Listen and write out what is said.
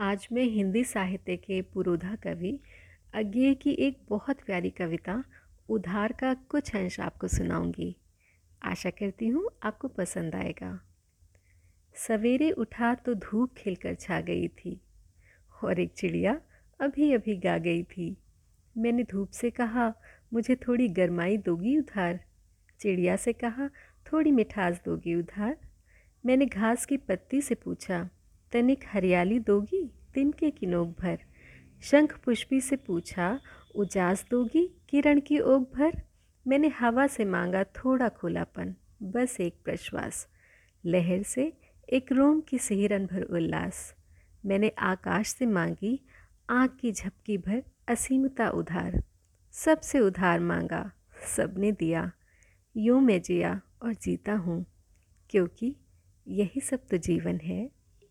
आज मैं हिंदी साहित्य के पुरोधा कवि, अज्ञेय की एक बहुत प्यारी कविता, उधार का कुछ अंश आपको सुनाऊँगी। आशा करती हूँ आपको पसंद आएगा। सवेरे उठा तो धूप खिलकर छा गई थी, और एक चिड़िया अभी अभी गा गई थी। मैंने धूप से कहा, मुझे थोड़ी गरमाई दोगी उधार? चिड़िया से कहा, थोड़ी मिठास दोगी उधार? मैंने घास की पत्ती से पूछा तनिक हरियाली दोगी तिनके की नोक भर। शंख पुष्पी से पूछा, उजास दोगी किरण की ओक भर? मैंने हवा से मांगा थोड़ा खुलापन, बस एक प्रश्वास। लहर से एक रोम की सिहरन भर उल्लास। मैंने आकाश से मांगी आँख की झपकी भर असीमता उधार। सबसे उधार मांगा, सबने दिया। यूँ मैं जिया और जीता हूँ, क्योंकि यही सब तो जीवन है।